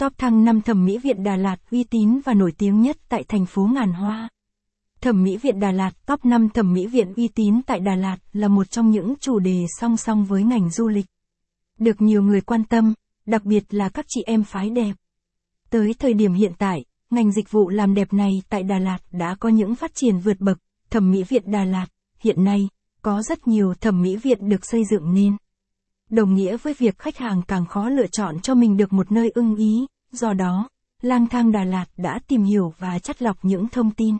Top thăng 5 thẩm mỹ viện Đà Lạt uy tín và nổi tiếng nhất tại thành phố Ngàn Hoa. Thẩm mỹ viện Đà Lạt Top 5 thẩm mỹ viện uy tín tại Đà Lạt là một trong những chủ đề song song với ngành du lịch. Được nhiều người quan tâm, đặc biệt là các chị em phái đẹp. Tới thời điểm hiện tại, ngành dịch vụ làm đẹp này tại Đà Lạt đã có những phát triển vượt bậc. Thẩm mỹ viện Đà Lạt, hiện nay, có rất nhiều thẩm mỹ viện được xây dựng nên. Đồng nghĩa với việc khách hàng càng khó lựa chọn cho mình được một nơi ưng ý, do đó, lang thang Đà Lạt đã tìm hiểu và chắt lọc những thông tin.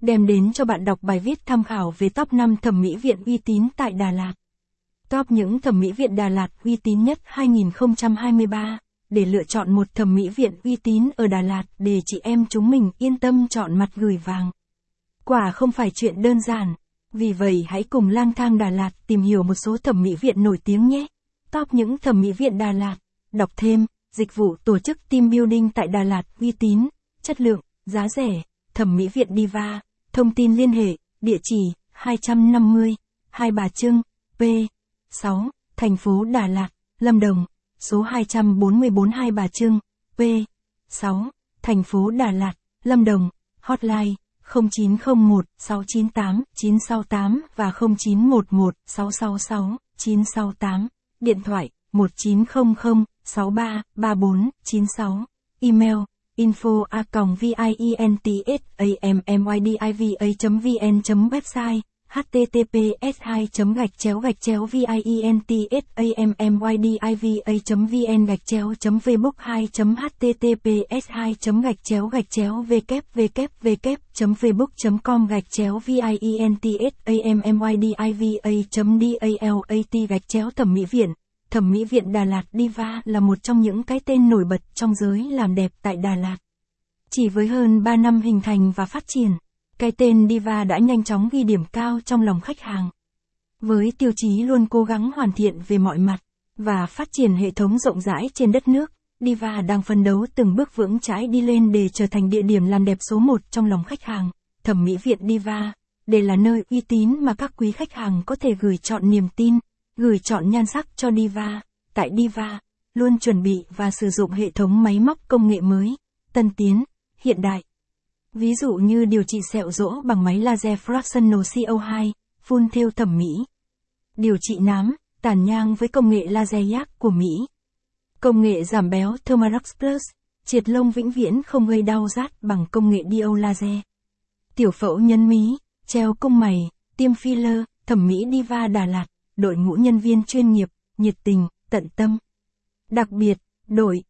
Đem đến cho bạn đọc bài viết tham khảo về top 5 thẩm mỹ viện uy tín tại Đà Lạt. Top những thẩm mỹ viện Đà Lạt uy tín nhất 2023 để lựa chọn một thẩm mỹ viện uy tín ở Đà Lạt để chị em chúng mình yên tâm chọn mặt gửi vàng. Quả không phải chuyện đơn giản, vì vậy hãy cùng lang thang Đà Lạt tìm hiểu một số thẩm mỹ viện nổi tiếng nhé. Top những thẩm mỹ viện Đà Lạt, đọc thêm, dịch vụ tổ chức team building tại Đà Lạt uy tín, chất lượng, giá rẻ, thẩm mỹ viện Diva, thông tin liên hệ, địa chỉ 250, Hai Bà Trưng, P. 6, thành phố Đà Lạt, Lâm Đồng, số 244 Hai Bà Trưng, P. 6, thành phố Đà Lạt, Lâm Đồng, hotline 0901 698 968 và 0911 666 968, điện thoại 1900 63 34 96, email info a vientsammydiva vn website https 2 gạch chéo gạch chéo vientsammydiva gạch chéo facebook 2 https 2 gạch chéo gạch chéo www facebook com gạch chéo vientsammydiva gạch chéo thẩm mỹ viện Thẩm mỹ viện Đà Lạt Diva là một trong những cái tên nổi bật trong giới làm đẹp tại Đà Lạt. Chỉ với hơn 3 năm hình thành và phát triển, cái tên Diva đã nhanh chóng ghi điểm cao trong lòng khách hàng. Với tiêu chí luôn cố gắng hoàn thiện về mọi mặt, và phát triển hệ thống rộng rãi trên đất nước, Diva đang phấn đấu từng bước vững chãi đi lên để trở thành địa điểm làm đẹp số 1 trong lòng khách hàng. Thẩm mỹ viện Diva, đây là nơi uy tín mà các quý khách hàng có thể gửi chọn niềm tin, gửi chọn nhan sắc cho Diva. Tại Diva, luôn chuẩn bị và sử dụng hệ thống máy móc công nghệ mới, tân tiến, hiện đại. Ví dụ như điều trị sẹo rỗ bằng máy laser fractional CO2, phun theo thẩm mỹ. Điều trị nám, tàn nhang với công nghệ laser yak của Mỹ. Công nghệ giảm béo Thermarox Plus, triệt lông vĩnh viễn không gây đau rát bằng công nghệ Dio laser. Tiểu phẫu nhân mí, treo cung mày, tiêm filler, thẩm mỹ Diva Đà Lạt đội ngũ nhân viên chuyên nghiệp, nhiệt tình, tận tâm. Đặc biệt, đội